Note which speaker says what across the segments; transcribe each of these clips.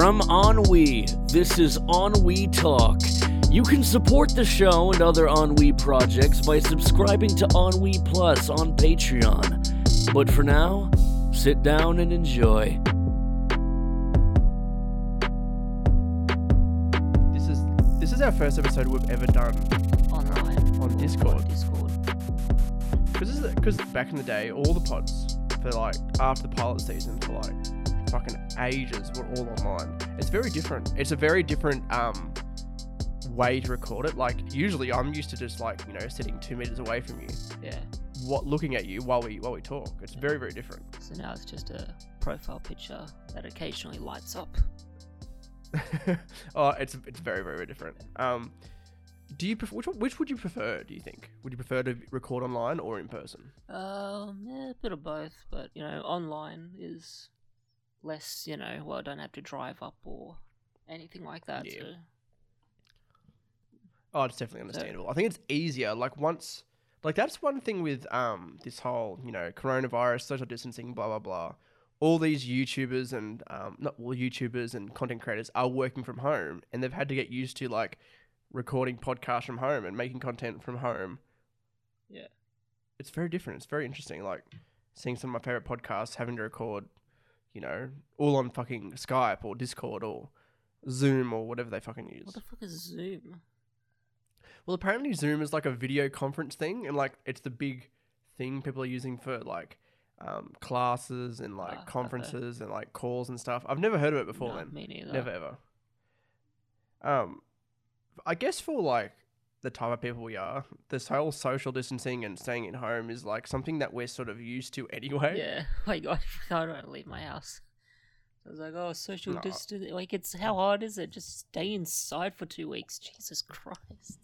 Speaker 1: From Ennui, this is Ennui Talk. You can support the show and other Ennui projects by subscribing to Ennui Plus on Patreon. But for now, sit down and enjoy.
Speaker 2: This is this is our first episode we've ever done
Speaker 3: online
Speaker 2: on Discord.
Speaker 3: Discord.
Speaker 2: because because back in the day, all the pods for like after the pilot season for like fucking ages were all online. It's very different. It's a very different um way to record it. Like usually, I'm used to just like you know sitting two meters away from you,
Speaker 3: Yeah.
Speaker 2: what looking at you while we while we talk. It's very very different.
Speaker 3: So now it's just a profile picture that occasionally lights up.
Speaker 2: oh, it's it's very very very different. Um, do you prefer, which which would you prefer? Do you think would you prefer to record online or in person?
Speaker 3: Um, yeah, a bit of both, but you know, online is less. You know, well, I don't have to drive up or anything like that.
Speaker 2: Yeah.
Speaker 3: So
Speaker 2: Oh, it's definitely understandable. I think it's easier. Like once, like that's one thing with um this whole you know coronavirus, social distancing, blah blah blah. All these YouTubers and um not all YouTubers and content creators are working from home, and they've had to get used to like recording podcasts from home and making content from home.
Speaker 3: yeah,
Speaker 2: It's very different. It's very interesting. Like seeing some of my favorite podcasts having to record, you know, all on fucking Skype or Discord or Zoom or whatever they fucking use.
Speaker 3: what the fuck is Zoom?
Speaker 2: Well, apparently Zoom is like a video conference thing, and like it's the big thing people are using for like um, classes and like
Speaker 3: Ah, okay.
Speaker 2: conferences and like calls and stuff. I've never heard of it before.
Speaker 3: No,
Speaker 2: then
Speaker 3: me neither.
Speaker 2: never ever. Um, I guess for like the type of people we are, this whole social distancing and staying at home is like something that we're sort of used to anyway.
Speaker 3: Yeah, like I, I don't want to leave my house. I was like, oh, social
Speaker 2: No.
Speaker 3: distance. Like, it's how hard is it? Just stay inside for two weeks. Jesus Christ.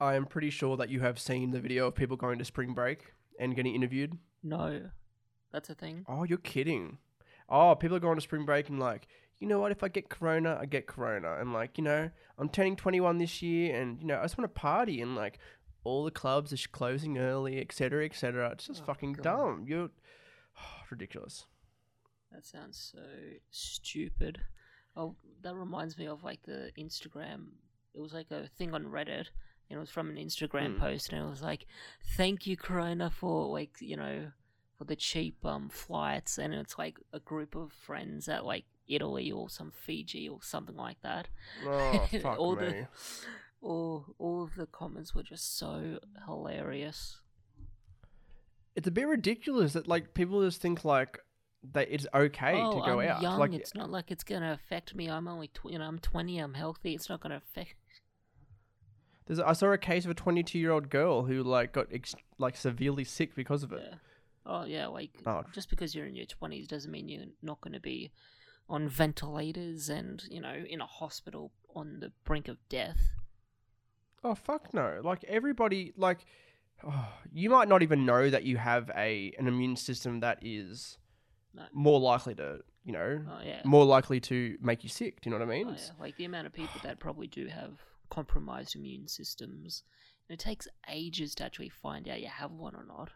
Speaker 2: I am pretty sure that you have seen the video of people going to spring break and getting interviewed.
Speaker 3: No, that's a thing.
Speaker 2: Oh, you're kidding. Oh, people are going to spring break and like, you know what? If I get corona, I get corona. And like, you know, I'm turning 21 this year and, you know, I just want to party and like all the clubs are closing early, etc., etc. It's just
Speaker 3: Oh,
Speaker 2: fucking
Speaker 3: God.
Speaker 2: dumb. You're ridiculous.
Speaker 3: That sounds so stupid. Oh, that reminds me of like the Instagram. It was like a thing on Reddit, and it was from an Instagram
Speaker 2: Mm.
Speaker 3: post, and it was like, "Thank you, Corona, for like you know, for the cheap um flights." And it's like a group of friends that like Italy or some Fiji or something like that.
Speaker 2: Oh, fuck
Speaker 3: all
Speaker 2: me.
Speaker 3: the all all of the comments were just so hilarious.
Speaker 2: It's a bit ridiculous that like people just think like that it's okay
Speaker 3: oh,
Speaker 2: to go
Speaker 3: I'm
Speaker 2: out.
Speaker 3: young.
Speaker 2: Like,
Speaker 3: it's not like it's gonna affect me. I'm only, tw- you know, I'm 20. I'm healthy. It's not gonna affect.
Speaker 2: there's, I saw a case of a 22 year old girl who like got ex- like severely sick because of it.
Speaker 3: Yeah. Oh yeah, like
Speaker 2: Oh.
Speaker 3: just because you're in your 20s doesn't mean you're not gonna be on ventilators and you know in a hospital on the brink of death.
Speaker 2: Oh fuck no! Like everybody, like oh, you might not even know that you have a an immune system that is
Speaker 3: No.
Speaker 2: more likely to, you know,
Speaker 3: Oh yeah.
Speaker 2: more likely to make you sick. Do you know what I mean?
Speaker 3: Oh, yeah. Like the amount of people that probably do have compromised immune systems. And it takes ages to actually find out you have one or not.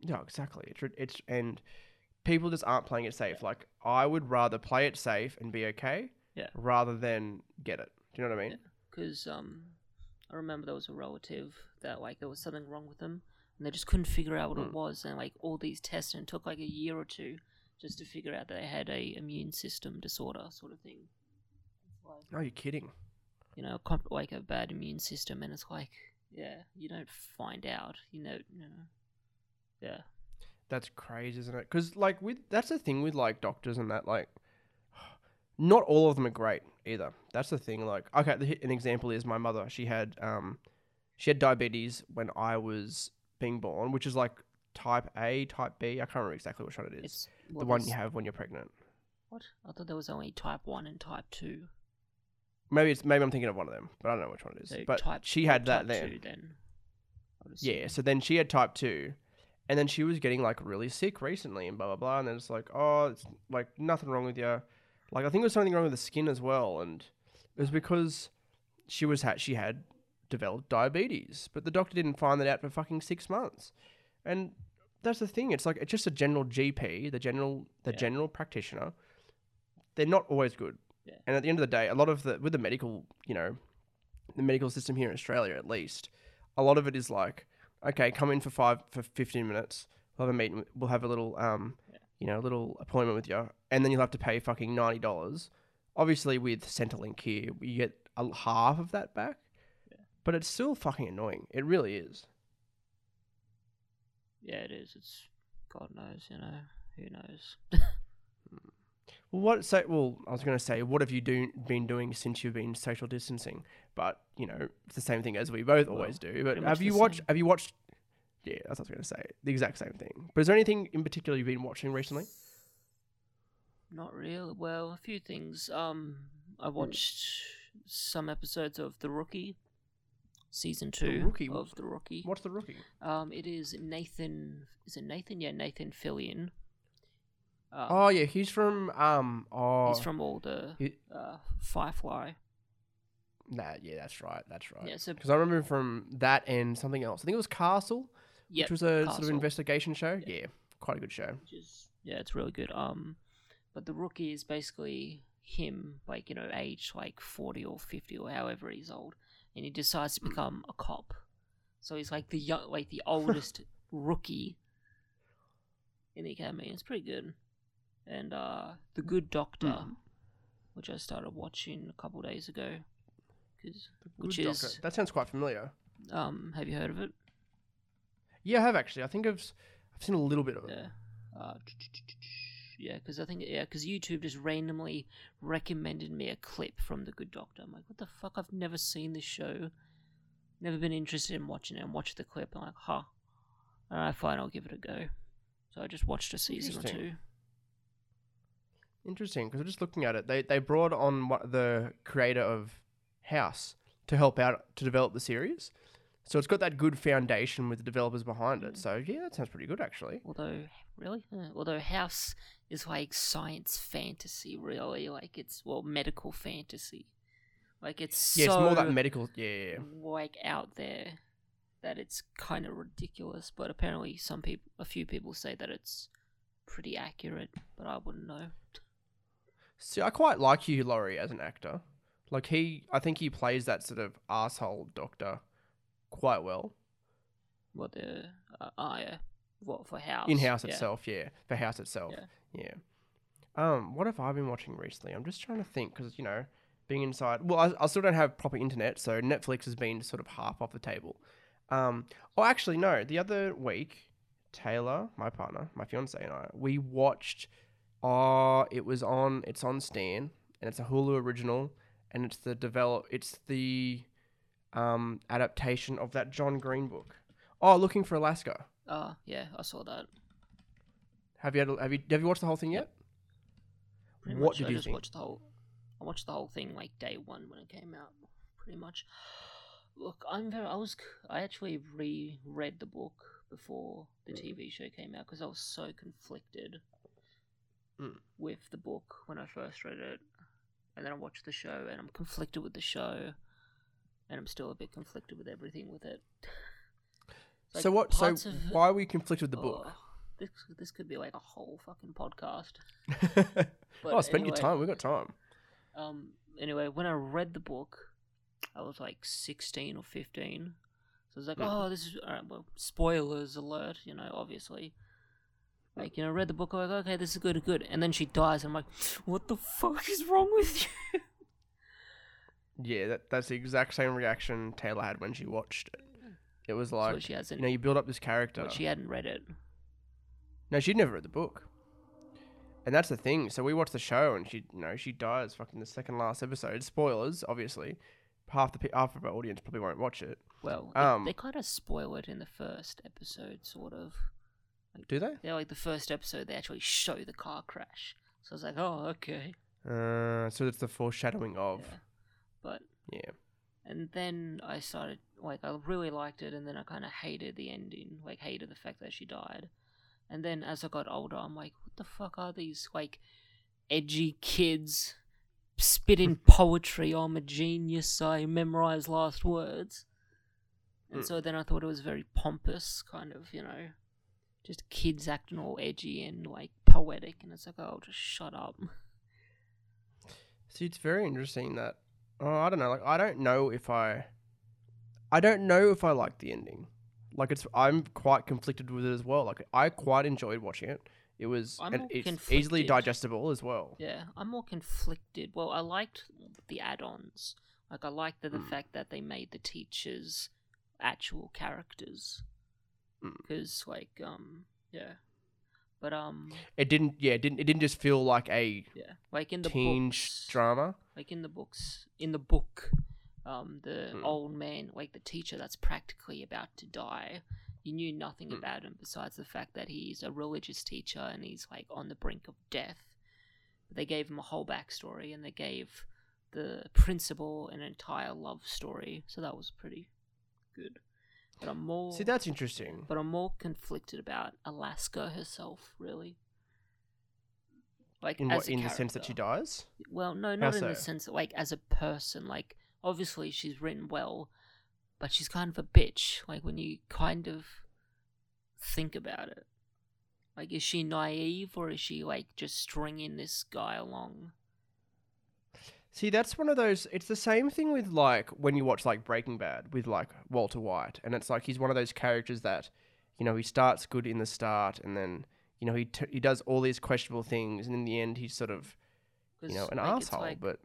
Speaker 2: Yeah, exactly. It's it's and people just aren't playing it safe. Like I would rather play it safe and be okay,
Speaker 3: Yeah.
Speaker 2: rather than get it. Do you know what I mean?
Speaker 3: because um, I remember there was a relative that like there was something wrong with them, and they just couldn't figure out what it
Speaker 2: Mm.
Speaker 3: was, and like all these tests, and it took like a year or two just to figure out that they had a immune system disorder, sort of thing. Like
Speaker 2: Oh, you're kidding.
Speaker 3: you know, comp- like a bad immune system, and it's like yeah, you don't find out, you know, you know, yeah,
Speaker 2: That's crazy, isn't it? Because like with that's the thing with like doctors and that like, not all of them are great either. That's the thing. Like okay, the, an example is my mother. She had um, she had diabetes when I was being born, which is like type A, type B. I can't remember exactly which one it is.
Speaker 3: it's
Speaker 2: the one you have when you're pregnant.
Speaker 3: What I thought there was only type one and type two.
Speaker 2: Maybe it's maybe I'm thinking of one of them, but I don't know which one it is.
Speaker 3: So
Speaker 2: but
Speaker 3: type
Speaker 2: she had that then.
Speaker 3: two then.
Speaker 2: Yeah, so then she had type two, and then she was getting like really sick recently and blah blah blah, and then it's like, oh, it's like nothing wrong with you. Like I think there was something wrong with the skin as well, and it was because she was had she had developed diabetes, but the doctor didn't find that out for fucking six months, and that's the thing. It's like it's just a general GP, the general the
Speaker 3: Yeah.
Speaker 2: general practitioner, they're not always good.
Speaker 3: Yeah.
Speaker 2: And at the end of the day, a lot of the with the medical, you know, the medical system here in Australia, at least, a lot of it is like, okay, come in for five for fifteen minutes. We'll have a meeting. We'll have a little, um,
Speaker 3: Yeah.
Speaker 2: you know, a little appointment with you, and then you'll have to pay fucking ninety dollars. Obviously, with Centrelink here, you get a half of that back,
Speaker 3: Yeah.
Speaker 2: but it's still fucking annoying. It really is.
Speaker 3: Yeah, it is. It's God knows, you know, who knows.
Speaker 2: Well, what so? Well, I was going to say, what have you do, been doing since you've been social distancing? But you know, it's the same thing as we both
Speaker 3: Well,
Speaker 2: always do. But have you watched?
Speaker 3: same.
Speaker 2: Have you watched? Yeah, that's what I was going to say. The exact same thing. But is there anything in particular you've been watching recently?
Speaker 3: Not really. Well, a few things. Um, I
Speaker 2: Hmm.
Speaker 3: watched some episodes of The Rookie, season two
Speaker 2: Rookie?
Speaker 3: of The Rookie.
Speaker 2: What's the rookie?
Speaker 3: Um, it is Nathan. Is it Nathan? Yeah, Nathan Fillion. Um,
Speaker 2: Oh yeah, he's from um. Oh,
Speaker 3: he's from all the
Speaker 2: he-
Speaker 3: uh, Firefly.
Speaker 2: Nah, yeah, that's right. That's right.
Speaker 3: Yeah, so
Speaker 2: Because I remember from that and something else. I think it was Castle,
Speaker 3: yeah,
Speaker 2: which was a sort of investigation show.
Speaker 3: Yeah.
Speaker 2: Yeah, quite a good show.
Speaker 3: which is yeah, it's really good. Um, but the rookie is basically him, like you know, aged like forty or fifty or however he's old, and he decides to become a cop. So he's like the young, like the oldest rookie in the academy. It's pretty good. And uh, the Good Doctor,
Speaker 2: Mm.
Speaker 3: which I started watching a couple days ago,
Speaker 2: Good
Speaker 3: which
Speaker 2: Doctor.
Speaker 3: is
Speaker 2: that sounds quite familiar.
Speaker 3: um, have you heard of it?
Speaker 2: Yeah, I have actually. I think I've I've seen a little bit of it.
Speaker 3: Yeah. Uh, yeah, because I think yeah, because YouTube just randomly recommended me a clip from The Good Doctor. I'm like, what the fuck? I've never seen this show. Never been interested in watching it. And watched the clip. I'm like, huh. All right, fine. I'll give it a go. So I just watched a season or two.
Speaker 2: Interesting, because I'm just looking at it. They they brought on the creator of House to help out to develop the series, so it's got that good foundation with the developers behind it.
Speaker 3: Mm.
Speaker 2: So yeah, that sounds pretty good actually.
Speaker 3: Although, really, Uh, although House is like science fantasy, really, like it's well medical fantasy. Like it's
Speaker 2: Yeah,
Speaker 3: so
Speaker 2: it's more that medical. Yeah, yeah, yeah.
Speaker 3: like out there that it's kind of ridiculous. But apparently, some people, a few people say that it's pretty accurate. But I wouldn't know.
Speaker 2: See, I quite like Hugh Laurie as an actor. Like he, I think he plays that sort of asshole doctor quite well
Speaker 3: What the uh, ah yeah, what for House
Speaker 2: in House
Speaker 3: Yeah.
Speaker 2: itself. Yeah, for House itself.
Speaker 3: Yeah.
Speaker 2: Yeah. Um, what have I been watching recently? I'm just trying to think because you know, being inside. Well, I, I still don't have proper internet, so Netflix has been sort of half off the table. Um, oh, actually, no. The other week, Taylor, my partner, my fiance, and I, we watched. Oh, it was on. It's on Stan, and it's a Hulu original, and it's the develop. It's the um adaptation of that John Green book. Oh, looking for Alaska.
Speaker 3: Ah yeah, I saw that.
Speaker 2: Have you had, have you have you watched the whole thing yet?
Speaker 3: Pretty
Speaker 2: What
Speaker 3: much,
Speaker 2: did
Speaker 3: I
Speaker 2: you
Speaker 3: just
Speaker 2: think?
Speaker 3: watched the whole. I watched the whole thing like day one when it came out. Pretty much. Look, I'm very. I was. I actually reread the book before the. TV show came out because I was so conflicted
Speaker 2: Mm.
Speaker 3: with the book when I first read it, and then I watched the show and I'm conflicted with the show, and I'm still a bit conflicted with everything with it. Like,
Speaker 2: so what? So
Speaker 3: of-
Speaker 2: why were you conflicted with the book?
Speaker 3: Oh, this this could be like a whole fucking podcast.
Speaker 2: oh, spend your time. We've got time.
Speaker 3: Um. Anyway, when I read the book, I was like sixteen or fifteen. So I was like,
Speaker 2: Mm.
Speaker 3: "Oh, this is alright, well, spoilers alert." You know, obviously. Like you know, read the book. I'm like, "Okay, this is good, good." And then she dies, and I'm like, "What the fuck is wrong with you?"
Speaker 2: Yeah, that, that's the exact same reaction Taylor had when she watched it. It was
Speaker 3: so
Speaker 2: like,
Speaker 3: she
Speaker 2: you
Speaker 3: hasn't.
Speaker 2: know, you build up this character.
Speaker 3: but she hadn't read it.
Speaker 2: No, she'd never read the book. And that's the thing. So we watched the show, and she, you know, she dies fucking the second last episode. Spoilers, obviously. Half the half of our audience probably won't watch it.
Speaker 3: Well,
Speaker 2: Um,
Speaker 3: they, they kind of spoil it in the first episode, sort of.
Speaker 2: Do they?
Speaker 3: Yeah, like the first episode, they actually show the car crash. So I was like, "Oh, okay."
Speaker 2: Uh, so it's the foreshadowing of.
Speaker 3: Yeah. But
Speaker 2: Yeah.
Speaker 3: and then I started like I really liked it, and then I kind of hated the ending, like hated the fact that she died. And then as I got older, I'm like, what the fuck are these like edgy kids spitting poetry? I'm a genius. I memorize last words. And
Speaker 2: Mm.
Speaker 3: so then I thought it was very pompous, kind of, you know, just kids acting all edgy and like poetic, and it's like, oh, just shut up.
Speaker 2: See, it's very interesting that. Oh, I don't know. Like, I don't know if I. I don't know if I like the ending. Like, it's. I'm quite conflicted with it as well. Like, I quite enjoyed watching it. It was. It's
Speaker 3: conflicted.
Speaker 2: easily digestible as well.
Speaker 3: Yeah, I'm more conflicted. Well, I liked the add-ons. Like I liked the, the
Speaker 2: Mm.
Speaker 3: fact that they made the teachers actual characters.
Speaker 2: Mm.
Speaker 3: Because like um yeah. But um
Speaker 2: It didn't. Yeah, it didn't. It didn't just feel like a
Speaker 3: yeah, like in the
Speaker 2: teen
Speaker 3: books,
Speaker 2: drama.
Speaker 3: like in the books in the book um the
Speaker 2: Mm.
Speaker 3: old man like the teacher that's practically about to die you knew nothing
Speaker 2: Mm.
Speaker 3: about him besides the fact that he's a religious teacher and he's like on the brink of death but they gave him a whole backstory and they gave the principal an entire love story so that was pretty good but i'm more
Speaker 2: See, that's interesting.
Speaker 3: but i'm more conflicted about alaska herself really like
Speaker 2: In
Speaker 3: as
Speaker 2: what?
Speaker 3: a
Speaker 2: In the sense that she
Speaker 3: character.
Speaker 2: dies.
Speaker 3: Well, no, not in the
Speaker 2: so?
Speaker 3: sense that, like, as a person, like, obviously she's written well, but she's kind of a bitch, like, when you kind of think about it. Like, is she naive, or is she, like, just stringing this guy along?
Speaker 2: See, that's one of those. It's the same thing with like when you watch like Breaking Bad with like Walter White, and it's like he's one of those characters that, you know, he starts good in the start, and then you know he t- he does all these questionable things, and in the end he's sort of you know an
Speaker 3: like,
Speaker 2: asshole.
Speaker 3: like-
Speaker 2: but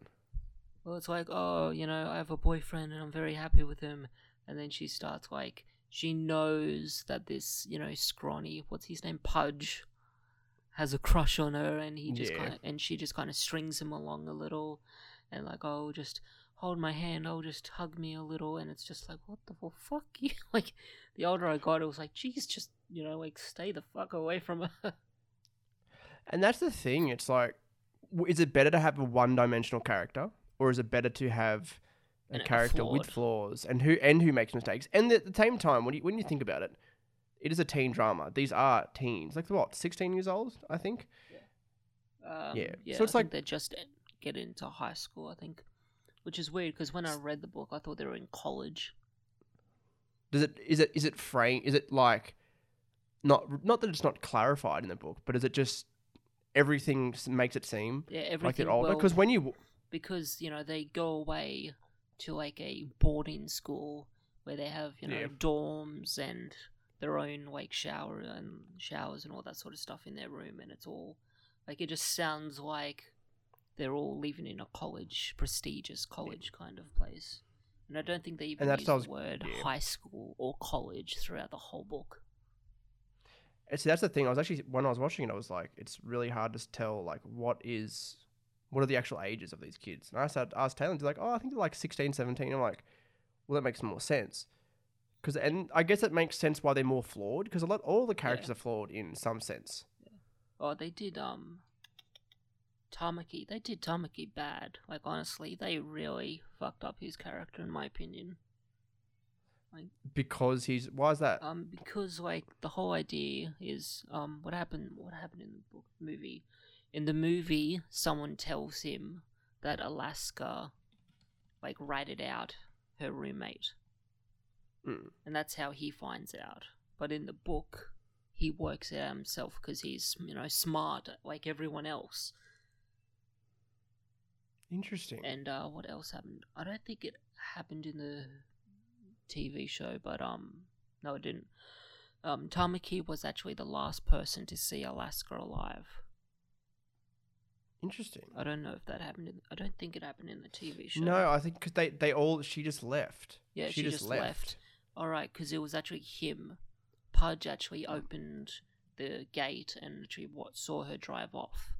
Speaker 3: Well, it's like, oh, you know, I have a boyfriend and I'm very happy with him. And then she starts, like, she knows that this, you know, scrawny, what's his name, Pudge, has a crush on her and he just
Speaker 2: Yeah.
Speaker 3: kind of, and she just kind of strings him along a little. And, like, oh, just hold my hand, oh, just hug me a little. And it's just like, what the well, fuck you? like, the older I got, it was like, geez, just, you know, like, stay the fuck away from her.
Speaker 2: and that's the thing. It's like, is it better to have a one-dimensional character, or is it better to have a
Speaker 3: And
Speaker 2: character with flaws and who and who makes mistakes? And at the same time, when you when you think about it, it is a teen drama. These are teens, like what, sixteen years old, I think.
Speaker 3: Um,
Speaker 2: Yeah,
Speaker 3: yeah.
Speaker 2: so it's
Speaker 3: I
Speaker 2: like-
Speaker 3: they're just getting into high school. I think, which is weird because when I read the book, I thought they were in college.
Speaker 2: Does it is it is it frame is it like not not that it's not clarified in the book, but is it just everything makes it seem
Speaker 3: Yeah,
Speaker 2: like
Speaker 3: everything.
Speaker 2: they're older?
Speaker 3: well,
Speaker 2: Because when you
Speaker 3: because you know they go away to like a boarding school where they have you know
Speaker 2: Yeah.
Speaker 3: dorms and their own like shower and showers and all that sort of stuff in their room, and it's all like it just sounds like they're all living in a college, prestigious college kind of place. And I don't think they even use
Speaker 2: what I was-
Speaker 3: the word
Speaker 2: yeah.
Speaker 3: high school or college throughout the whole book.
Speaker 2: And See, that's the thing. I was actually when I was watching it, I was like, it's really hard to tell like what is what are the actual ages of these kids. And I started asked Taylor, and she's like, oh, I think they're like 16, 17. I'm like, well, that makes more sense. Because and I guess it makes sense why they're more flawed. Because a lot all the characters
Speaker 3: Yeah.
Speaker 2: are flawed in some sense.
Speaker 3: Oh, they did um Tamaki. They did Tamaki bad. Like honestly, they really fucked up his character in my opinion.
Speaker 2: Like, Because he's why is that?
Speaker 3: Um because like the whole idea is um what happened what happened in the book movie. In the movie, someone tells him that Alaska like ratted out her roommate.
Speaker 2: Mm.
Speaker 3: And that's how he finds out. But in the book, he works it out himself because he's, you know, smart like everyone else.
Speaker 2: Interesting.
Speaker 3: And uh, what else happened? I don't think it happened in the TV show, but um, no, it didn't. Um, Tamaki was actually the last person to see Alaska alive.
Speaker 2: Interesting.
Speaker 3: I don't know if that happened. In, I don't think it happened in the TV show.
Speaker 2: No, I think because they they all she just left.
Speaker 3: Yeah,
Speaker 2: she,
Speaker 3: she
Speaker 2: just,
Speaker 3: just
Speaker 2: left.
Speaker 3: left. All right, because it was actually him. Pudge actually opened the gate and actually what saw her drive off.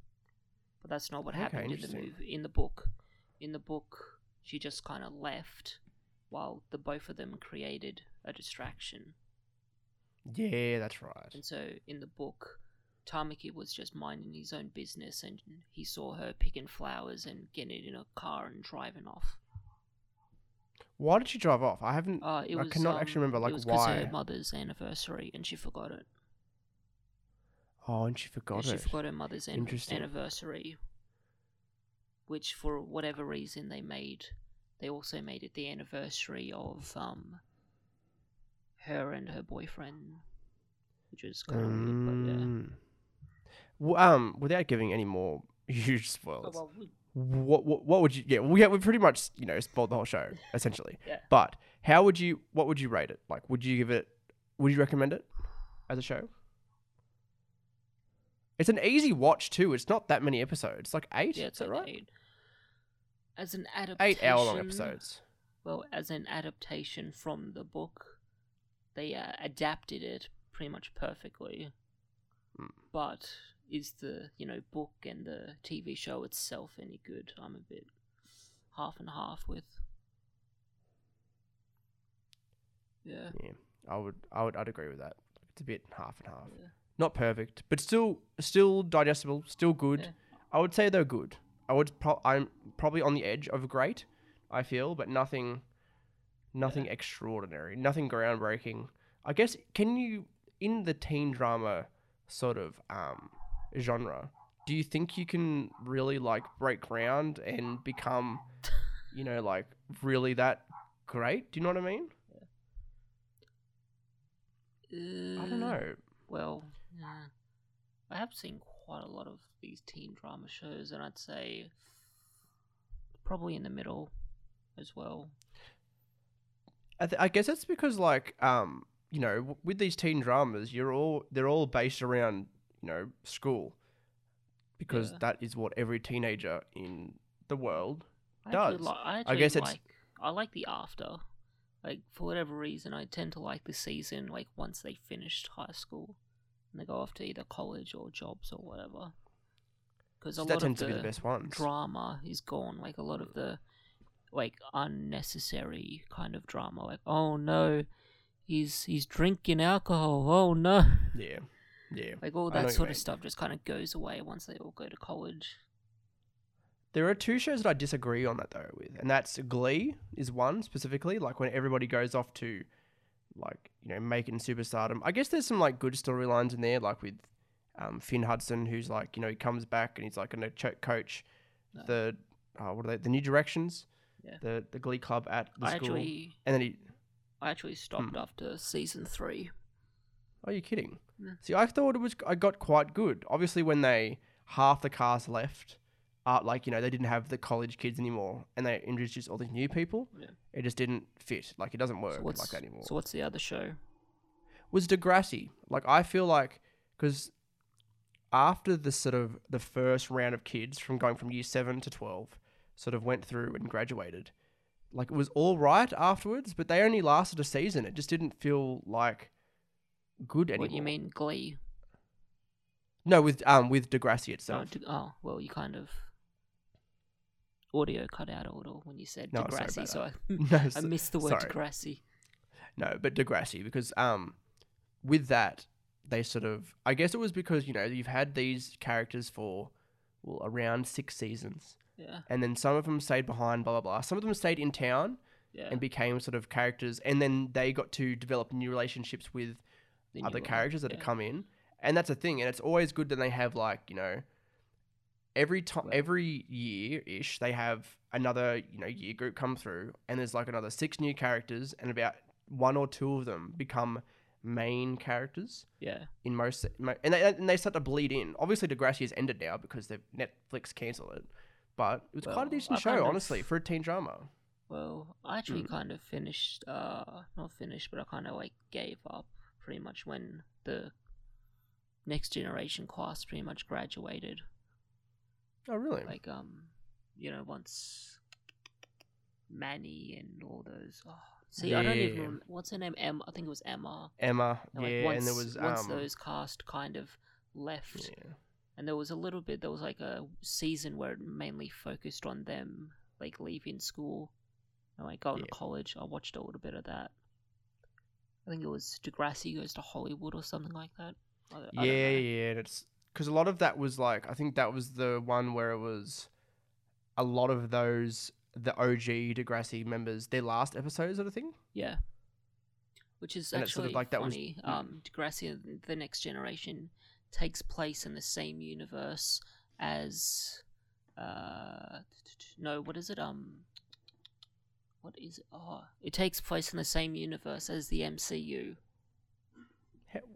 Speaker 3: But that's not what
Speaker 2: Okay,
Speaker 3: happened in the movie. In the book, in the book, she just kind of left, while the both of them created a distraction.
Speaker 2: Yeah, that's right.
Speaker 3: And so in the book, Tamaki was just minding his own business, and he saw her picking flowers and getting in a car and driving off.
Speaker 2: Why did she drive off? I haven't.
Speaker 3: Uh, it
Speaker 2: I
Speaker 3: was,
Speaker 2: cannot actually
Speaker 3: um,
Speaker 2: remember, like,
Speaker 3: it was
Speaker 2: why.
Speaker 3: her mother's anniversary, and she forgot it.
Speaker 2: Oh, and she forgot
Speaker 3: And she forgot her mother's an- anniversary, which for whatever reason they made. They also made it the anniversary of um her and her boyfriend, which was kind of weird, but yeah.
Speaker 2: Mm. Well, um, without giving any more huge
Speaker 3: Oh,
Speaker 2: spoilers.
Speaker 3: well, we,
Speaker 2: what what, what would you? Yeah, we we pretty much you know spoiled the whole show essentially.
Speaker 3: Yeah.
Speaker 2: But how would you? What would you rate it? Like, would you give it? Would you recommend it as a show? It's an easy watch too. It's not that many episodes. It's like eight.
Speaker 3: Yeah,
Speaker 2: is
Speaker 3: it's
Speaker 2: that right?
Speaker 3: eight. As an adaptation,
Speaker 2: Eight hour long episodes.
Speaker 3: Well, as an adaptation from the book, they uh, adapted it pretty much perfectly.
Speaker 2: Hmm.
Speaker 3: But is the you know book and the TV show itself any good? I'm a bit half and half with. Yeah.
Speaker 2: Yeah, I would. I would. I'd agree with that. It's a bit half and half.
Speaker 3: yeah.
Speaker 2: Not perfect, but still, still digestible. Still good.
Speaker 3: Yeah.
Speaker 2: I would say they're good. I would. Pro- I'm probably on the edge of great. I feel, but nothing, nothing extraordinary. Nothing groundbreaking. I guess. Can you in the teen drama sort of um, genre? Do you think you can really like break ground and become, you know, like really that great? Do you know what I mean? I don't
Speaker 3: Uh,
Speaker 2: know.
Speaker 3: Well, yeah. I have seen quite a lot of these teen drama shows, and I'd say probably in the middle as well.
Speaker 2: I, th- I guess that's because like um you know w- with these teen dramas you're all they're all based around you know school because
Speaker 3: Yeah.
Speaker 2: that is what every teenager in the world
Speaker 3: I actually
Speaker 2: does.
Speaker 3: li- I, actually
Speaker 2: guess it's-
Speaker 3: like I like the after. Like for whatever reason, I tend to like the season like once they finished high school and they go off to either college or jobs or whatever. Because a
Speaker 2: that
Speaker 3: lot of
Speaker 2: tends
Speaker 3: the
Speaker 2: to be the best ones.
Speaker 3: drama is gone. Like a lot of the like unnecessary kind of drama. Like oh no, he's he's drinking alcohol. Oh no.
Speaker 2: Yeah, yeah.
Speaker 3: Like all
Speaker 2: I know what
Speaker 3: that sort
Speaker 2: mean.
Speaker 3: of stuff just kind of goes away once they all go to college.
Speaker 2: There are two shows that I disagree on that though with, and that's Glee is one specifically. Like when everybody goes off to, like you know, making superstardom. I guess there's some like good storylines in there, like with um, Finn Hudson, who's like you know he comes back and he's like going to coach
Speaker 3: No.
Speaker 2: the uh, what are they the New Directions,
Speaker 3: Yeah.
Speaker 2: the the Glee club at the
Speaker 3: I
Speaker 2: school,
Speaker 3: actually
Speaker 2: and then he.
Speaker 3: I actually stopped
Speaker 2: Hmm.
Speaker 3: after season three.
Speaker 2: Are you kidding?
Speaker 3: Yeah.
Speaker 2: See, I thought it was I got quite good. Obviously, when they half the cast left, uh, like you know they didn't have the college kids anymore, and they introduced all these new people.
Speaker 3: Yeah.
Speaker 2: It just didn't fit. Like it doesn't work
Speaker 3: So
Speaker 2: like that anymore.
Speaker 3: so what's the other show?
Speaker 2: was Degrassi. Like I feel like because after the sort of the first round of kids from going from year seven to twelve, sort of went through and graduated. Like it was all right afterwards, but they only lasted a season. It just didn't feel like good anymore.
Speaker 3: What you mean Glee?
Speaker 2: No, with um with Degrassi
Speaker 3: Oh,
Speaker 2: itself.
Speaker 3: oh, well, you kind of audio cut out a little when you said
Speaker 2: No,
Speaker 3: Degrassi, so I,
Speaker 2: no,
Speaker 3: I missed the word
Speaker 2: sorry.
Speaker 3: Degrassi.
Speaker 2: No, but Degrassi because um with that they sort of I guess it was because you know you've had these characters for well around six seasons,
Speaker 3: Yeah,
Speaker 2: and then some of them stayed behind, blah blah blah. Some of them stayed in town
Speaker 3: yeah.
Speaker 2: and became sort of characters, and then they got to develop new relationships with
Speaker 3: the
Speaker 2: other
Speaker 3: one,
Speaker 2: characters that
Speaker 3: yeah.
Speaker 2: have come in, and that's a thing. And it's always good that they have like you know every time
Speaker 3: Well-
Speaker 2: every year ish they have another you know year group come through, and there's like another six new characters, and about one or two of them become main characters
Speaker 3: Yeah,
Speaker 2: in most, and they and they start to bleed in. Obviously, Degrassi has ended now because the Netflix cancelled it, but it was quite a decent
Speaker 3: I
Speaker 2: show,
Speaker 3: kind of-
Speaker 2: honestly, for a teen drama.
Speaker 3: well, I actually
Speaker 2: Mm.
Speaker 3: kind of finished, uh, not finished, but I kind of like gave up pretty much when the next generation class pretty much graduated.
Speaker 2: Oh, really?
Speaker 3: Like, um, you know, once Manny and all those. Oh, see, I don't even.
Speaker 2: Yeah.
Speaker 3: rem- What's her name? Em. I think it was Emma.
Speaker 2: Emma,
Speaker 3: And, like,
Speaker 2: yeah,
Speaker 3: once,
Speaker 2: and there was
Speaker 3: once
Speaker 2: um,
Speaker 3: those cast kind of left,
Speaker 2: yeah.
Speaker 3: and there was a little bit. There was like a season where it mainly focused on them, like leaving school and like going
Speaker 2: Yeah.
Speaker 3: to college. I watched a little bit of that. I think it was Degrassi goes to Hollywood or something like that. I, I don't
Speaker 2: yeah,
Speaker 3: know.
Speaker 2: yeah, it's because a lot of that was like I think that was the one where it was a lot of those the OG Degrassi members their last episode sort of thing.
Speaker 3: Yeah. Which is
Speaker 2: And it's sort
Speaker 3: actually
Speaker 2: of like that was-
Speaker 3: funny.
Speaker 2: mm.
Speaker 3: Um, Degrassi, the next generation, takes place in the same universe as, uh, no, what is it? Um, what is it? Oh, it takes place in the same universe as the MCU.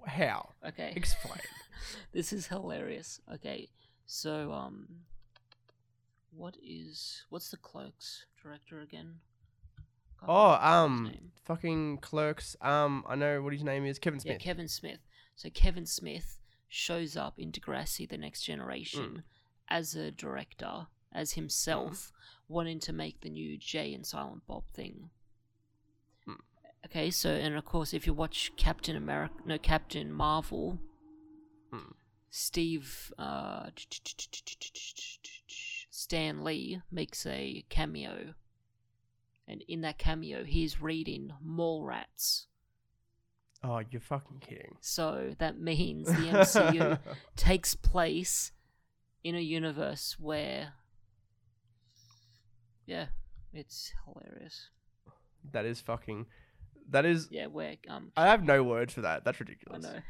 Speaker 2: How? Okay. Explain. This is hilarious. Okay.
Speaker 3: So, um what is what's the Clerks director again? Can't
Speaker 2: Oh, um, fucking clerks. Um, I know what his name is. Kevin Smith.
Speaker 3: yeah, Kevin Smith. So Kevin Smith shows up in Degrassi: The Next Generation
Speaker 2: Mm.
Speaker 3: as a director, as himself, wanting to make the new Jay and Silent Bob thing. Okay, so and of course, if you watch Captain America, no Captain Marvel,
Speaker 2: Mm.
Speaker 3: Steve uh, Stan Lee makes a cameo, and in that cameo, he's reading Mallrats.
Speaker 2: oh, you're fucking kidding.
Speaker 3: So that means the MCU takes place in a universe where, yeah, it's hilarious.
Speaker 2: that is fucking. That is.
Speaker 3: Yeah, where um,
Speaker 2: I have no words for that. That's ridiculous.
Speaker 3: I know.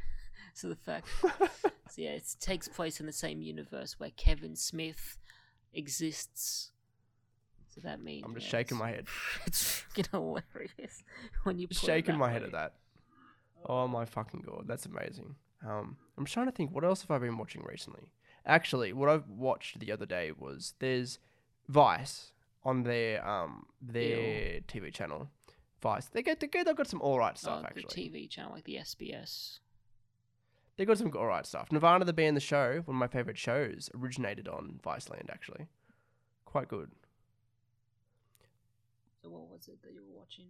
Speaker 3: So the fact, so yeah, it takes place in the same universe where Kevin Smith exists. So that means
Speaker 2: I'm just
Speaker 3: yeah,
Speaker 2: shaking my head.
Speaker 3: It's freaking hilarious when you
Speaker 2: Just
Speaker 3: put it
Speaker 2: shaking my head at that. Oh my fucking god, that's amazing. Um, I'm trying to think what else have I been watching recently. Actually, what I've watched the other day was there's Vice on their um their TV channel. Vice. They get they get they've got some alright stuff
Speaker 3: Oh, the
Speaker 2: actually.
Speaker 3: TV channel like the SBS.
Speaker 2: They got some alright stuff. Nirvana the band, the show, one of my favorite shows, originated on Viceland actually. Quite good.
Speaker 3: So what was it that you were watching?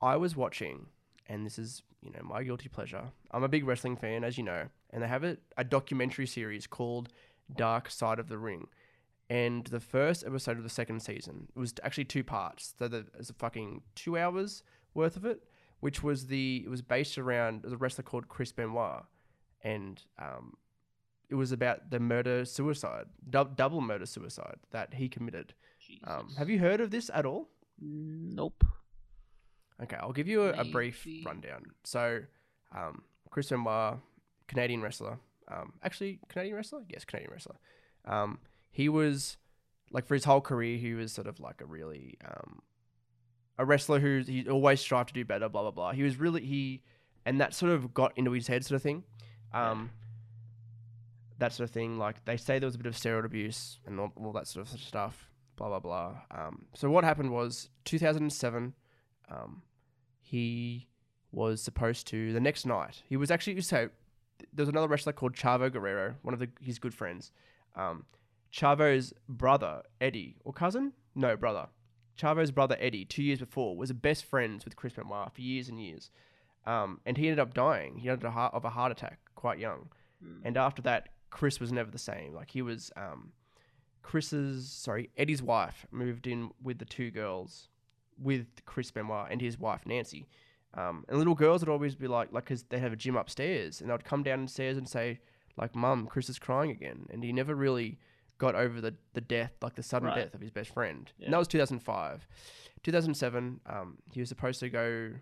Speaker 2: I was watching, and this is, you know, my guilty pleasure. I'm a big wrestling fan, as you know, and they have a, a documentary series called Dark Side of the Ring. And the first episode of the second season it was actually two parts. So there's a fucking two hours worth of it, which was the it was based around a wrestler called Chris Benoit, and um, it was about the murder suicide, dou- double murder suicide that he committed. Um, have you heard of this at all?
Speaker 3: Nope.
Speaker 2: Okay, I'll give you a, a brief rundown. So, um, Chris Benoit, Canadian wrestler. Um, actually, Canadian wrestler? Yes, Canadian wrestler. He was like for his whole career, he was sort of like a really um, a wrestler who he always strived to do better. Blah blah blah. He was really he, and that sort of got into his head, sort of thing. Um, that sort of thing. Like they say there was a bit of steroid abuse and all, all that sort of stuff. Blah blah blah. Um, so what happened was 2007. Um, he was supposed to the next night. He was actually so there was another wrestler called Chavo Guerrero, one of the, his good friends. Um, Chavo's brother Eddie or cousin? No, brother. Chavo's brother Eddie, two years before, was best friends with Chris Benoit for years and years. Um, and he ended up dying. He died of a heart, of a heart attack quite young.
Speaker 3: Mm.
Speaker 2: And after that, Chris was never the same. Like he was, um, Chris's sorry, Eddie's wife moved in with the two girls, with Chris Benoit and his wife Nancy. Um, and little girls would always be like, like, cause they have a gym upstairs, and they'd come downstairs and say, like, "Mum, Chris is crying again," and he never really got over the the death, like the sudden
Speaker 3: Right.
Speaker 2: death of his best friend.
Speaker 3: Yeah.
Speaker 2: And that was 2005. 2007, um, he was supposed to go.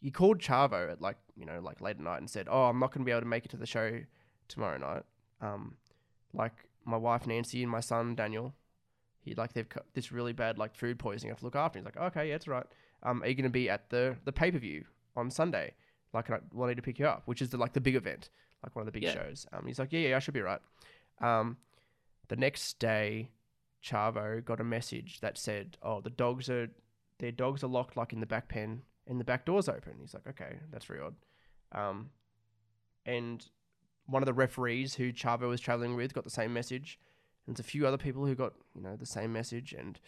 Speaker 2: He called Chavo at like you know like late at night and said, "Oh, I'm not going to be able to make it to the show tomorrow night. Um, like my wife Nancy and my son Daniel, he like they've got this really bad like food poisoning. I have to look after." Him. He's like, "Okay, yeah, it's right. Um, are you going to be at the the pay per view on Sunday? Like, I I need to pick you up, which is the like the big event, like one of the big
Speaker 3: Yeah.
Speaker 2: shows." Um, he's like, "Yeah, yeah, I should be right." Um, the next day, Chavo got a message that said, "Oh, the dogs are their dogs are locked like in the back pen and the back door's open." He's like, "Okay, that's very odd." Um, and one of the referees who Chavo was traveling with got the same message. And there's a few other people who got you know the same message, and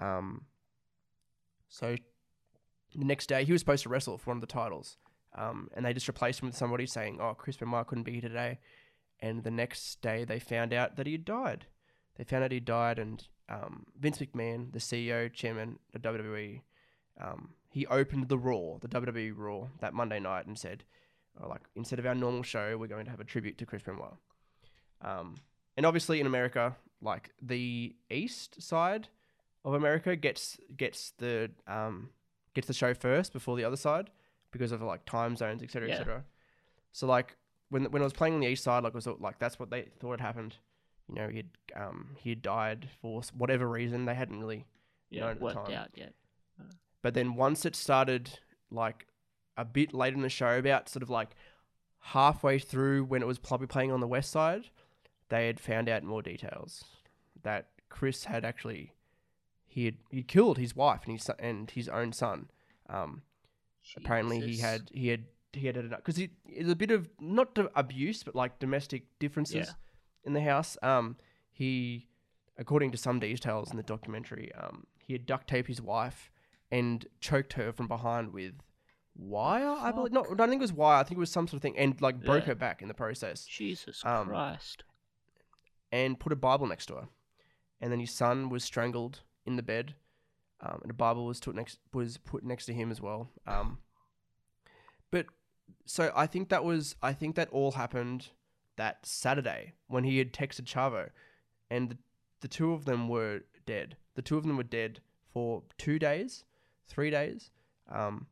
Speaker 2: um, so the next day he was supposed to wrestle for one of the titles, um, and they just replaced him with somebody saying, "Oh, Chris Benoit couldn't be here today." And the next day they found out that he had died. They found out he died, and um, Vince McMahon, the CEO, chairman of WWE, um, he opened the Raw, the WWE Raw, that Monday night, and said, oh, "Like instead of our normal show, we're going to have a tribute to Chris Benoit." Um, and obviously in America, like the east side of America gets gets the um, gets the show first before the other side because of like time zones, etc.,
Speaker 3: Yeah.
Speaker 2: etc. So like when when I was playing on the east side, like it was like that's what they thought had happened. You know, he had um, he had died for whatever reason. They hadn't really
Speaker 3: Yeah,
Speaker 2: known at the
Speaker 3: worked
Speaker 2: time.
Speaker 3: out yet.
Speaker 2: But then once it started, like a bit later in the show, about sort of like halfway through when it was probably playing on the west side, they had found out more details that Chris had actually he had he killed his wife and his son, and his own son. Um, apparently he had he had he had because it is a bit of not abuse but like domestic differences
Speaker 3: Yeah.
Speaker 2: in the house. Um, he, according to some details in the documentary, um, he had duct taped his wife and choked her from behind with wire. I believe not. I don't think it was wire. I think it was some sort of thing, and like broke
Speaker 3: Yeah.
Speaker 2: her back in the process,
Speaker 3: Jesus
Speaker 2: um,
Speaker 3: Christ.
Speaker 2: and put a Bible next to her. And then his son was strangled in the bed, um, and a Bible was put next was put next to him as well. Um, so I think that was I think that all happened that Saturday when he had texted Chavo, and the, the two of them were dead. The two of them were dead for two days, three days, um,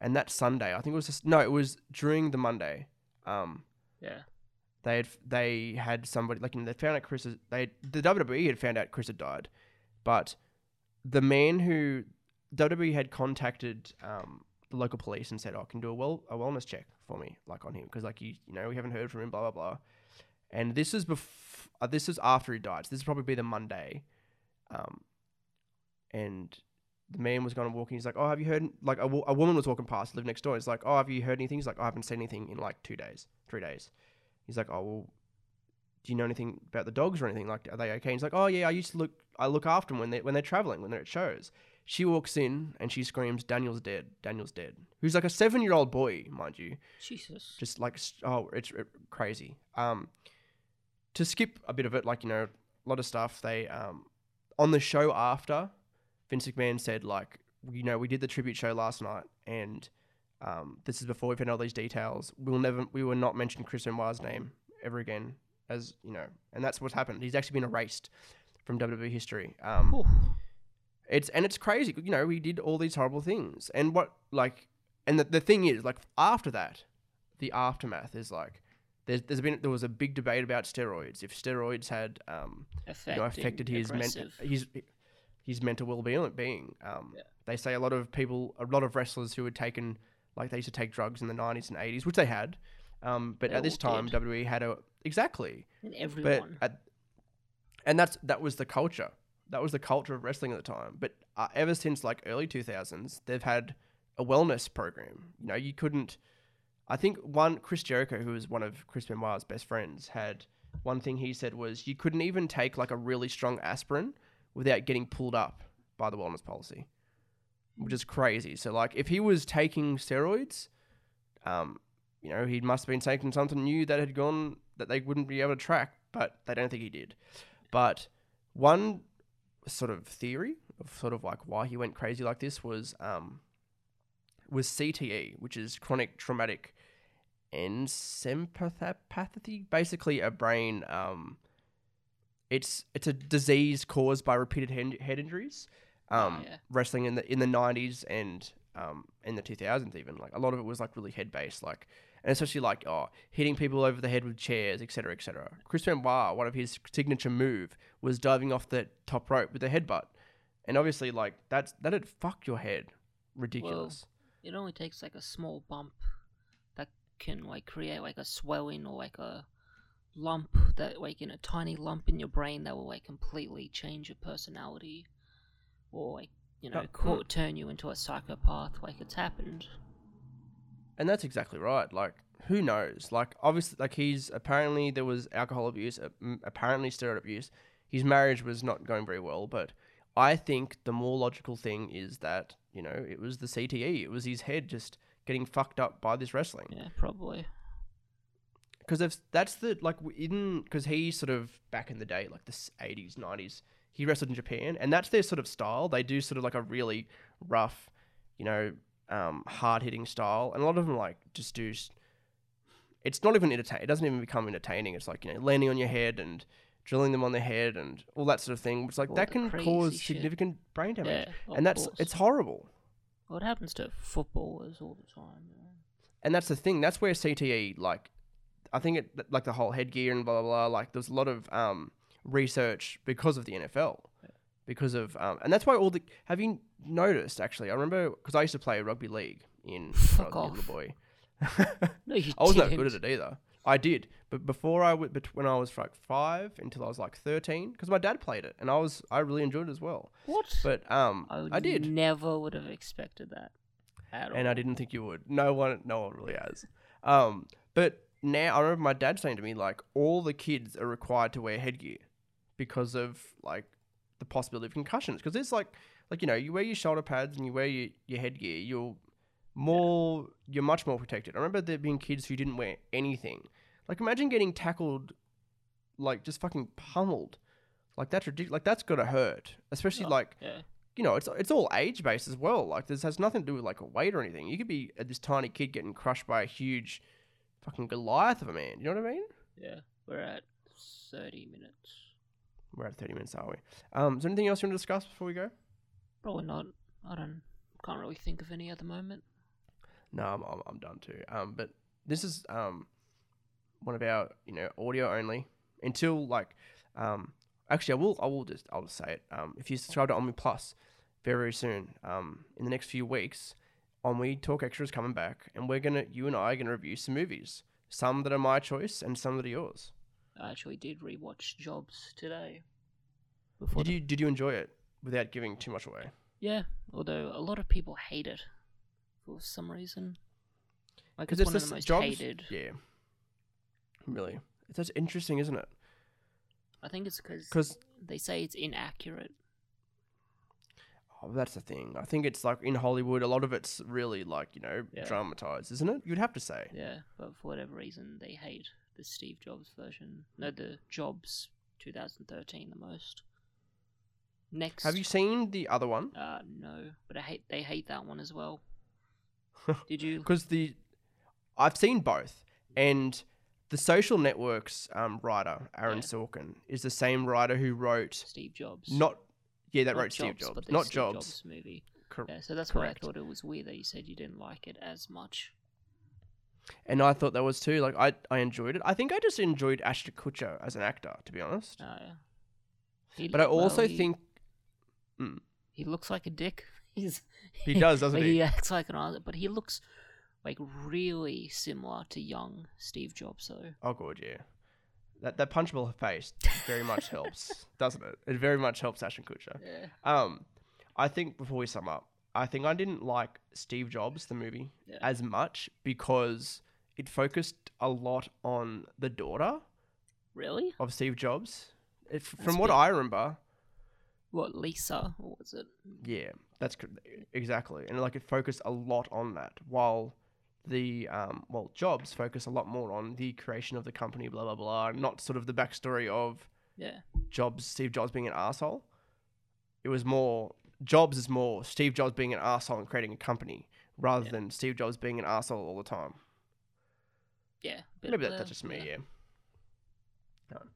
Speaker 2: and that Sunday I think it was just, no, it was during the Monday. Um,
Speaker 3: Yeah.
Speaker 2: they had they had somebody like you know, they found out Chris is- they the WWE had found out Chris had died, but the man who WWE had contacted um, the local police and said, "Oh, can do a well a wellness check for me, like on him, because like you you know we haven't heard from him, blah blah blah." And this is bef- uh, this is after he died. So this would probably be the Monday, um, and the man was going to walk in. He's like, "Oh, have you heard?" Like a, a woman was walking past, lived next door. He's like, "Oh, have you heard anything?" He's like, "I haven't seen anything in like two days, three days." He's like, "Oh well, do you know anything about the dogs or anything? Like, are they okay?" He's like, "Oh yeah, I used to look. I look after them when they when they're traveling, when they're at shows." She walks in and she screams, "Daniel's dead! Daniel's dead!" Who's like a seven year old boy, mind you,
Speaker 3: Jesus.
Speaker 2: just like oh, it's uh, crazy. Um, to skip a bit of it, like you know, a lot of stuff. They um, on the show after, Vince McMahon said like, you know, we did the tribute show last night, and um, this is before we've had all these details. We'll never, we will not mention Chris Benoit's name ever again, as you know, and that's what's happened. He's actually been erased from WWE history. Um. It's and it's crazy. You know, we did all these horrible things, and what like, and the, the thing is, like after that, the aftermath is like, there's there's been there was a big debate about steroids. If steroids had um you know affected his mental his his mental well being. Um,
Speaker 3: Yeah.
Speaker 2: they say a lot of people, a lot of wrestlers who had taken like they used to take drugs in the nineties and eighties, which they had. Um, but
Speaker 3: They
Speaker 2: at this time,
Speaker 3: did.
Speaker 2: WWE had a exactly
Speaker 3: And
Speaker 2: but
Speaker 3: everyone.
Speaker 2: at, and that's that was the culture. That was the culture of wrestling at the time. But uh, ever since like early two thousands, they've had a wellness program. You know, you couldn't. I think one Chris Jericho, who was one of Chris Benoit's best friends, had one thing he said was you couldn't even take like a really strong aspirin without getting pulled up by the wellness policy, which is crazy. So like, if he was taking steroids, um, you know, he must have been taking something new that had gone that they wouldn't be able to track, but they don't think he did. But one sort of theory of sort of like why he went crazy like this was um was CTE, which is chronic traumatic encephalopathy, basically a brain um it's it's a disease caused by repeated head, head injuries. Um,
Speaker 3: yeah.
Speaker 2: wrestling in the in the nineties and um in the two thousands even like a lot of it was like really head based like and especially like oh hitting people over the head with chairs etc etc. Chris Benoit one of his signature move was diving off the top rope with a headbutt, and obviously like that's that'd fuck your head ridiculous.
Speaker 3: it only takes like a small bump that can like create like a swelling or like a lump that like in a tiny lump in your brain that will like completely change your personality or like you know
Speaker 2: Oh, cool.
Speaker 3: turn you into a psychopath like it's happened
Speaker 2: And that's exactly right. Like, who knows? Like, obviously, like he's apparently there was alcohol abuse, apparently steroid abuse. His marriage was not going very well, but I think the more logical thing is that you know it was the CTE. It was his head just getting fucked up by this wrestling.
Speaker 3: yeah probably
Speaker 2: Because if that's the like in because he sort of back in the day, like the eighties, nineties, he wrestled in Japan, and that's their sort of style. They do sort of like a really rough, you know, um, hard hitting style, and a lot of them like just do. It's not even entertain. It doesn't even become entertaining. It's like you know, landing on your head and drilling them on their head and all that sort of thing. It's like
Speaker 3: All
Speaker 2: that can cause
Speaker 3: shit.
Speaker 2: significant brain damage,
Speaker 3: yeah
Speaker 2: and that's
Speaker 3: course.
Speaker 2: it's horrible.
Speaker 3: what happens to footballers all the time know?
Speaker 2: and that's the thing. That's where CTE, like, I think it, like the whole headgear and blah blah blah. Like, there's a lot of um, research because of the NFL, because of, um, and that's why all the. Have you noticed? Actually, I remember because I used to play rugby league in when I was a little boy.
Speaker 3: no you
Speaker 2: I wasn't that good at it either. I did, but before I went, bet- when I was like five until I was like thirteen, because my dad played it, and I was I really enjoyed it as well.
Speaker 3: What?
Speaker 2: But um,
Speaker 3: I,
Speaker 2: I did,
Speaker 3: Never would have expected that. At all.
Speaker 2: and I didn't think you would. No one, no one really has. Um, but now I remember my dad saying to me like all the kids are required to wear headgear because of like the possibility of concussions. Because it's like like you know you wear your shoulder pads and you wear your, your headgear, you're more you're much more protected. I remember there being kids who didn't wear anything. Like imagine getting tackled, like just fucking pummeled. Like that's ridiculous. Like that's gotta hurt, especially
Speaker 3: Oh,
Speaker 2: like
Speaker 3: Yeah.
Speaker 2: you know, it's it's all age based as well. Like this has nothing to do with like a weight or anything. You could be uh, this tiny kid getting crushed by a huge fucking Goliath of a man. You know what I mean?
Speaker 3: Yeah. We're at 30 minutes.
Speaker 2: We're at thirty minutes, are we? Um, is there anything else you want to discuss before we go?
Speaker 3: Probably not. I don't. Can't really think of any at the moment.
Speaker 2: No, I'm, I'm, I'm done too. Um, but this is um one of our you know audio only until like um actually I will I will just I'll just say it um if you subscribe to Ennui Plus very very soon um in the next few weeks Ennui Talk Extra is coming back and we're gonna you and I are gonna review some movies some that are my choice and some that are yours.
Speaker 3: I actually did rewatch Jobs today. Before
Speaker 2: Did you did you enjoy it without giving too much away?
Speaker 3: Yeah, although a lot of people hate it for some reason. Like it's,
Speaker 2: it's
Speaker 3: one of the most
Speaker 2: jobs.
Speaker 3: hated.
Speaker 2: Yeah. Really, it's just interesting, isn't it?
Speaker 3: I think it's because
Speaker 2: Because
Speaker 3: they say it's inaccurate.
Speaker 2: Oh, that's the thing. I think it's like in Hollywood, a lot of it's really like you know
Speaker 3: Yeah.
Speaker 2: dramatized, isn't it? You'd have to say.
Speaker 3: Yeah, but for whatever reason, they hate the Steve Jobs version. No, the Jobs 2013 the most. Next.
Speaker 2: Have you seen the other one?
Speaker 3: Uh, no, but I hate. They hate that one as well. Did you?
Speaker 2: Because the I've seen both, and the Social Network's um, writer Aaron
Speaker 3: Yeah.
Speaker 2: Sorkin is the same writer who wrote
Speaker 3: Steve Jobs.
Speaker 2: not yeah that
Speaker 3: Not
Speaker 2: wrote Steve Jobs, not
Speaker 3: Steve
Speaker 2: Jobs.
Speaker 3: movie.
Speaker 2: Cor-
Speaker 3: Yeah, so that's why I thought it was weird that you said you didn't like it as much.
Speaker 2: And I thought that was too. Like I I enjoyed it. I think I just enjoyed Ashton Kutcher as an actor, to be honest.
Speaker 3: Uh, he,
Speaker 2: But I
Speaker 3: well,
Speaker 2: also
Speaker 3: he-
Speaker 2: think mm,
Speaker 3: he looks like a dick. He's
Speaker 2: He does, doesn't he?
Speaker 3: He acts like an asshole, but he looks like really similar to young Steve Jobs. though.
Speaker 2: oh god, yeah. That that punchable face very much helps, doesn't it? It very much helps Ashton Kutcher.
Speaker 3: yeah,
Speaker 2: Um, I think before we sum up, I think I didn't like Steve Jobs the movie
Speaker 3: Yeah.
Speaker 2: as much because it focused a lot on the daughter
Speaker 3: really?
Speaker 2: of Steve Jobs. It, from what
Speaker 3: bit-
Speaker 2: I remember,
Speaker 3: What Lisa? Or was it?
Speaker 2: yeah, that's exactly, and like it focused a lot on that, while the um, well, Jobs focus a lot more on the creation of the company, blah blah blah, not sort of the backstory of
Speaker 3: Yeah,
Speaker 2: Jobs, Steve Jobs being an asshole. It was more Jobs is more Steve Jobs being an asshole and creating a company rather
Speaker 3: Yeah.
Speaker 2: than Steve Jobs being an asshole all the time.
Speaker 3: yeah. bit
Speaker 2: Maybe
Speaker 3: of
Speaker 2: that, that's just me, yeah. Um,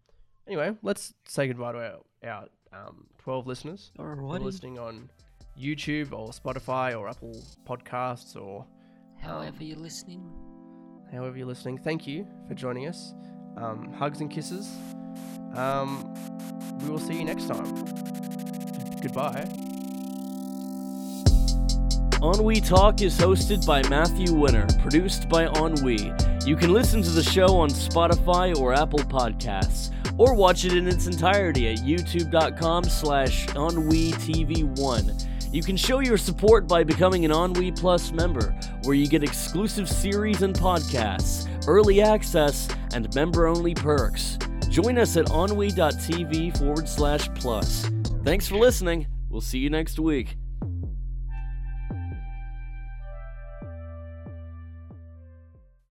Speaker 2: anyway, let's say goodbye to our, our um, 12 listeners who are listening on YouTube or Spotify or Apple Podcasts or
Speaker 3: However
Speaker 2: um,
Speaker 3: you're listening.
Speaker 2: however you're listening. Thank you for joining us. Um, hugs and kisses. Um, we will see you next time. Goodbye.
Speaker 1: Ennui Talk is hosted by Matthew Winner, produced by Ennui. You can listen to the show on Spotify or Apple Podcasts, or watch it in its entirety at youtube.com slash EnnuiTV1. You can show your support by becoming an Ennui Plus member, where you get exclusive series and podcasts, early access, and member-only perks. Join us at ennui.tv forward slash plus. Thanks for listening. We'll see you next week.